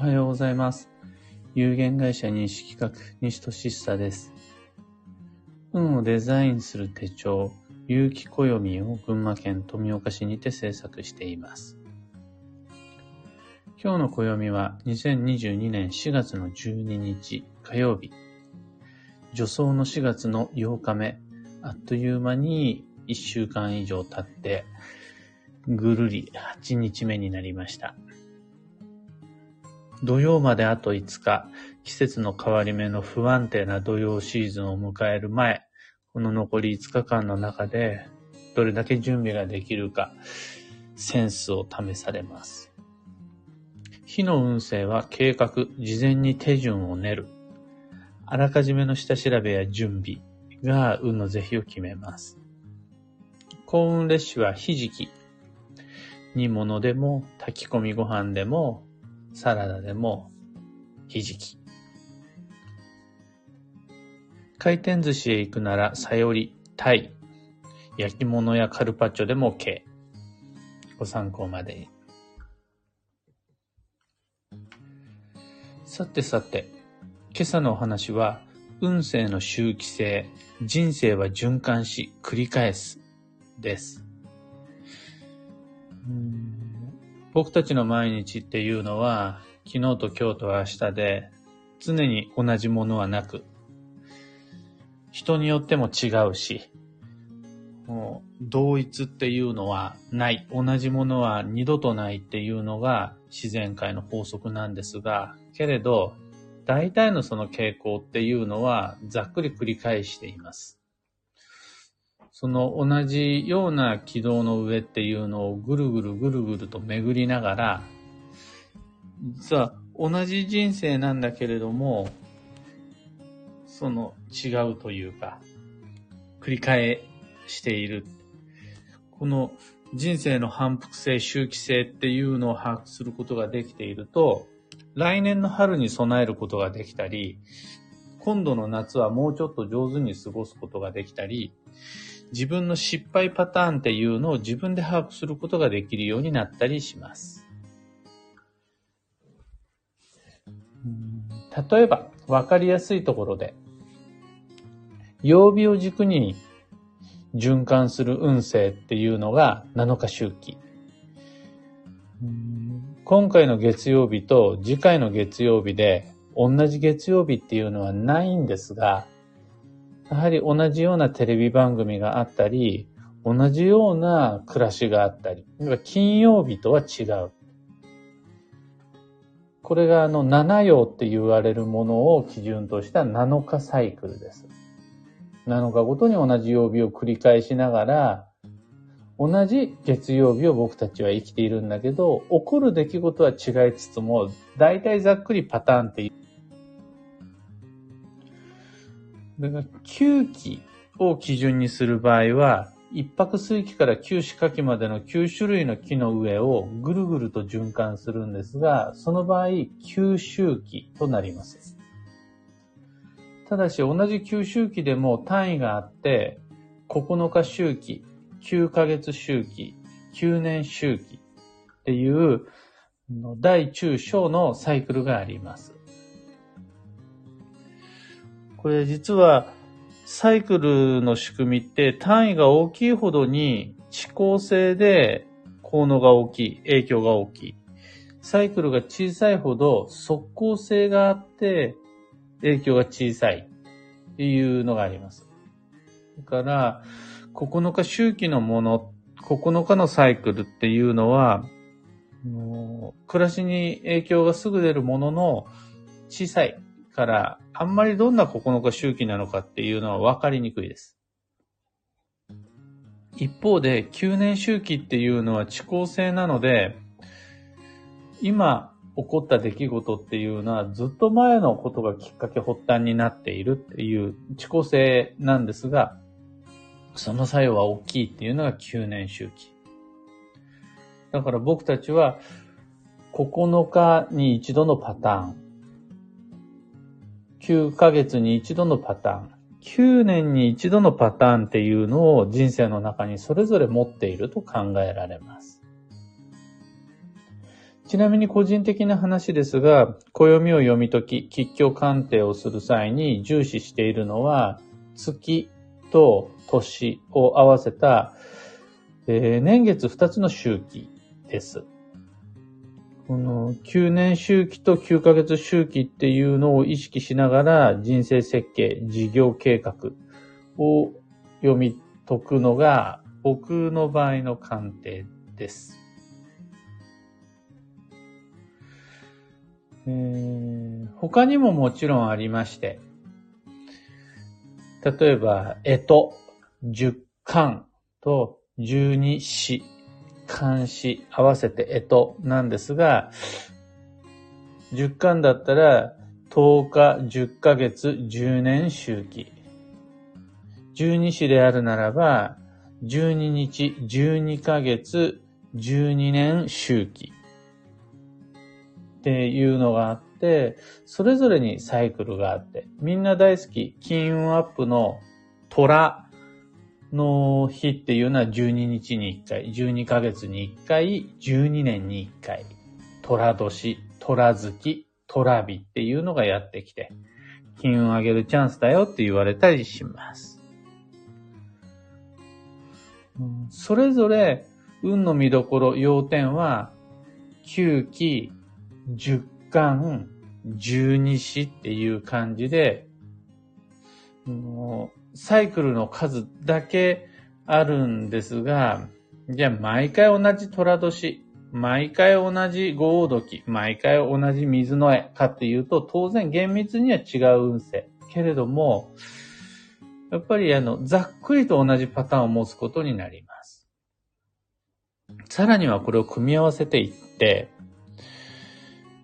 おはようございます。有限会社認識企画、西俊久です。運をデザインする手帳、有機暦を群馬県富岡市にて制作しています。今日の暦は2022年4月の12日火曜日。助走の4月の8日目。あっという間に1週間以上経って、ぐるり8日目になりました。土曜まであと5日、季節の変わり目の不安定な土曜シーズンを迎える前、この残り5日間の中で、どれだけ準備ができるか、センスを試されます。火の運勢は計画、事前に手順を練る。あらかじめの下調べや準備が運の是非を決めます。幸運列詞はひじき。煮物でも炊き込みご飯でもサラダでもひじき。回転寿司へ行くならさより、タイ。焼き物やカルパッチョでも OK。ご参考までに。さてさて、今朝のお話は、運勢の周期性、人生は循環し繰り返す、です。僕たちの毎日っていうのは、昨日と今日と明日で、常に同じものはなく、人によっても違うし、もう同一っていうのはない。同じものは二度とないっていうのが自然界の法則なんですが、けれど、大体のその傾向っていうのはざっくり繰り返しています。その同じような軌道の上っていうのをぐるぐるぐるぐると巡りながら、実は同じ人生なんだけれども、その違うというか、繰り返している。この人生の反復性、周期性っていうのを把握することができていると、来年の春に備えることができたり、今度の夏はもうちょっと上手に過ごすことができたり、自分の失敗パターンっていうのを自分で把握することができるようになったりします。例えば、わかりやすいところで、曜日を軸に循環する運勢っていうのが7日周期。今回の月曜日と次回の月曜日で同じ月曜日っていうのはないんですが、やはり同じようなテレビ番組があったり、同じような暮らしがあったり、金曜日とは違う。これがあの7曜って言われるものを基準とした7日サイクルです。7日ごとに同じ曜日を繰り返しながら、同じ月曜日を僕たちは生きているんだけど、起こる出来事は違いつつも、大体ざっくりパターンってだから、9期を基準にする場合は、一泊水期から九四夏期までの9種類の木の上をぐるぐると循環するんですが、その場合、9周期となります。ただし、同じ九周期でも単位があって、9日周期、9ヶ月周期、9年周期っていう大中小のサイクルがあります。これ実はサイクルの仕組みって単位が大きいほどに遅効性で効能が大きい、影響が大きい。サイクルが小さいほど速効性があって影響が小さいっていうのがあります。だから、9日周期のもの、9日のサイクルっていうのは、暮らしに影響がすぐ出るものの小さいから、あんまりどんな9日周期なのかっていうのは分かりにくいです。一方で、9年周期っていうのは遅効性なので、今起こった出来事っていうのはずっと前のことがきっかけ発端になっているっていう遅効性なんですが、その作用は大きいっていうのが9年周期。だから僕たちは9日に一度のパターン、9ヶ月に一度のパターン、9年に一度のパターンっていうのを人生の中にそれぞれ持っていると考えられます。ちなみに個人的な話ですが、暦を読み解き、吉凶鑑定をする際に重視しているのは、月と年を合わせた、えー、年月2つの周期です。この9年周期と9ヶ月周期っていうのを意識しながら人生設計、事業計画を読み解くのが僕の場合の鑑定です。えー、他にももちろんありまして、例えば、えと、十巻と十二詩、漢詩合わせてえとなんですが、十巻だったら、10日、10ヶ月、10年周期。十二詩であるならば、12日、12ヶ月、12年周期。っていうのがあって、それぞれにサイクルがあって、みんな大好き、金運アップの虎の日っていうのは12日に1回、12ヶ月に1回、12年に1回、虎年、虎月、虎日っていうのがやってきて、金運上げるチャンスだよって言われたりします。それぞれ運の見どころ、要点は、9期、十巻、十二支っていう感じで、サイクルの数だけあるんですが、じゃあ毎回同じ虎年、毎回同じ豪王時、毎回同じ水の絵かっていうと、当然厳密には違う運勢。けれども、やっぱりあの、ざっくりと同じパターンを持つことになります。さらにはこれを組み合わせていって、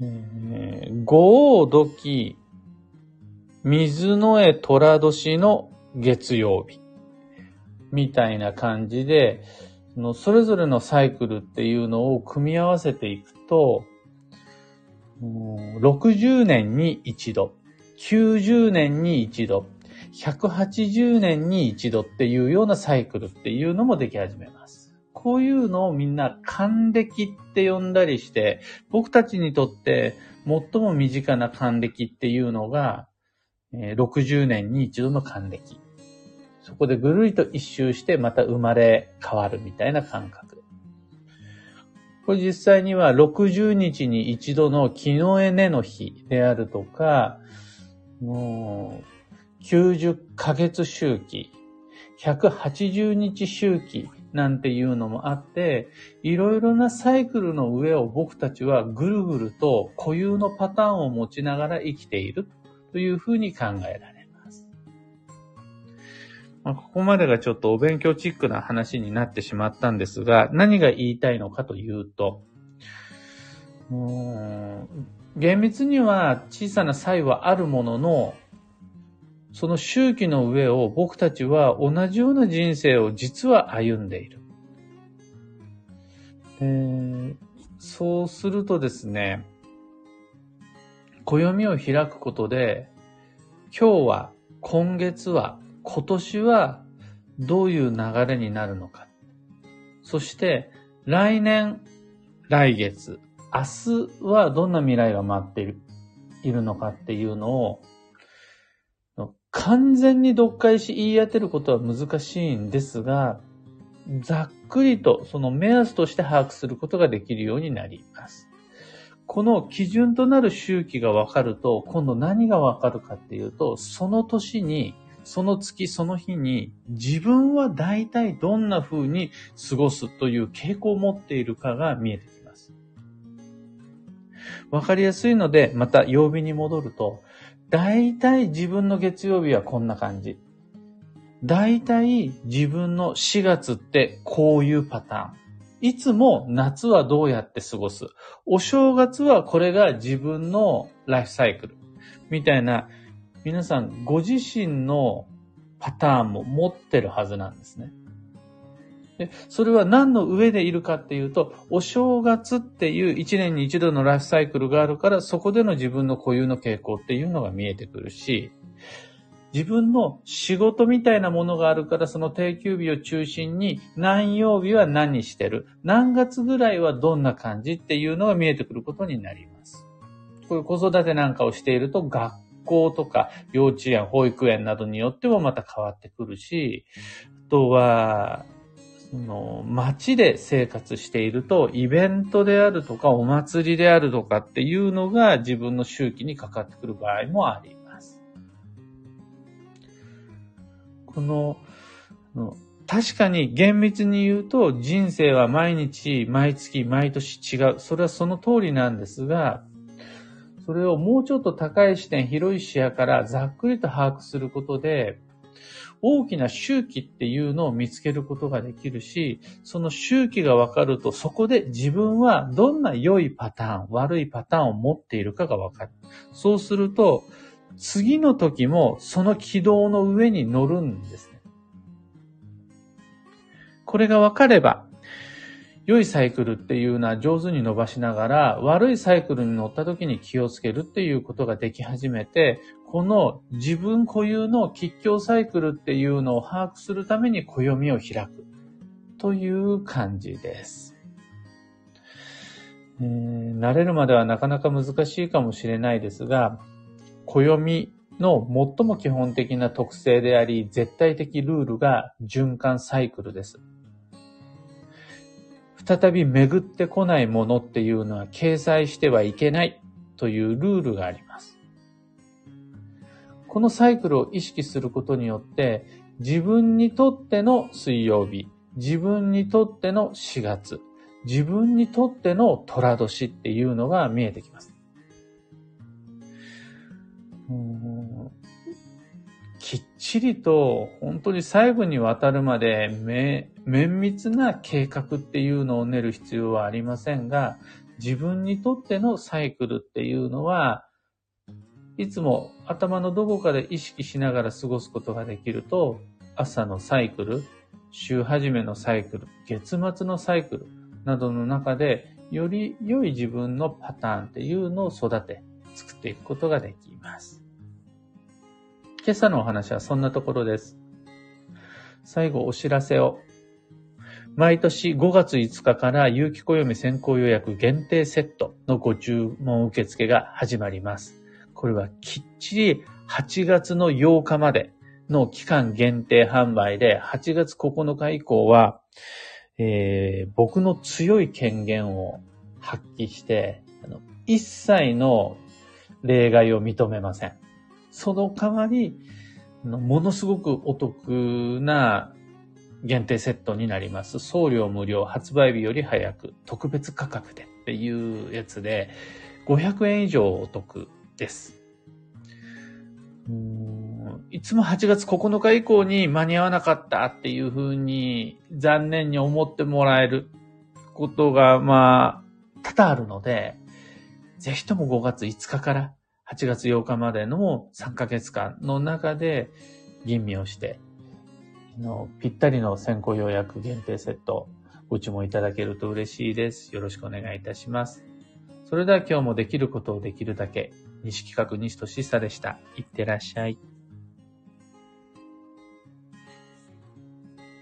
えー、五王時、水の絵虎年の月曜日。みたいな感じで、そのそれぞれのサイクルっていうのを組み合わせていくと、60年に一度、90年に一度、180年に一度っていうようなサイクルっていうのもでき始めます。こういうのをみんな還暦って呼んだりして、僕たちにとって最も身近な還暦っていうのが、60年に一度の還暦。そこでぐるりと一周してまた生まれ変わるみたいな感覚。これ実際には60日に一度の木の絵根の日であるとか、もう90ヶ月周期、180日周期なんていうのもあって、いろいろなサイクルの上を僕たちはぐるぐると固有のパターンを持ちながら生きているというふうに考えられます。まあ、ここまでがちょっとお勉強チックな話になってしまったんですが、何が言いたいのかというと、厳密には小さな差異はあるものの、その周期の上を僕たちは同じような人生を実は歩んでいる。えそうするとですね、暦を開くことで、今日は、今月は、今年はどういう流れになるのか。そして、来年、来月、明日はどんな未来が待っているいるのかっていうのを完全に読解し言い当てることは難しいんですが、ざっくりとその目安として把握することができるようになります。この基準となる周期が分かると、今度何が分かるかっていうと、その年に、その月、その日に、自分は大体どんな風に過ごすという傾向を持っているかが見えてきます。分かりやすいので、また曜日に戻ると、大体自分の月曜日はこんな感じ。大体自分の4月ってこういうパターン。いつも夏はどうやって過ごす？お正月はこれが自分のライフサイクル。みたいな、皆さんご自身のパターンも持ってるはずなんですね。で、それは何の上でいるかっていうと、お正月っていう一年に一度のライフサイクルがあるから、そこでの自分の固有の傾向っていうのが見えてくるし、自分の仕事みたいなものがあるから、その定休日を中心に、何曜日は何してる、何月ぐらいはどんな感じっていうのが見えてくることになります。こういう子育てなんかをしていると、学校とか幼稚園、保育園などによってもまた変わってくるし、あとは、その、街で生活していると、イベントであるとか、お祭りであるとかっていうのが自分の周期にかかってくる場合もあります。この、確かに厳密に言うと人生は毎日、毎月、毎年違う。それはその通りなんですが、それをもうちょっと高い視点、広い視野からざっくりと把握することで、大きな周期っていうのを見つけることができるし、その周期がわかると、そこで自分はどんな良いパターン、悪いパターンを持っているかがわかる。そうすると、次の時もその軌道の上に乗るんですね。これがわかれば、良いサイクルっていうのは上手に伸ばしながら、悪いサイクルに乗った時に気をつけるっていうことができ始めて、この自分固有の吉祥サイクルっていうのを把握するために暦を開くという感じです。えー、慣れるまではなかなか難しいかもしれないですが、暦の最も基本的な特性であり、絶対的ルールが循環サイクルです。再び巡ってこないものっていうのは掲載してはいけないというルールがあります。このサイクルを意識することによって、自分にとっての水曜日、自分にとっての4月、自分にとっての虎年っていうのが見えてきます。きっちりと本当に細部にわたるまで綿密な計画っていうのを練る必要はありませんが、自分にとってのサイクルっていうのは、いつも頭のどこかで意識しながら過ごすことができると、朝のサイクル、週始めのサイクル、月末のサイクルなどの中で、より良い自分のパターンっていうのを育て、作っていくことができます。今朝のお話はそんなところです。最後お知らせを毎年5月5日から有機暦先行予約限定セットのご注文受付が始まります。これはきっちり8月の8日までの期間限定販売で、8月9日以降は、えー、僕の強い権限を発揮して、あの一切の例外を認めません。その代わり、ものすごくお得な限定セットになります。送料無料、発売日より早く、特別価格でっていうやつで、500円以上お得です。いつも8月9日以降に間に合わなかったっていうふうに残念に思ってもらえることが、まあ、多々あるので、ぜひとも5月5日から8月8日までの3ヶ月間の中で吟味をしてのぴったりの先行予約限定セットご注文いただけると嬉しいです。よろしくお願いいたします。それでは今日もできることをできるだけ、西企画西俊久でした。いってらっしゃい。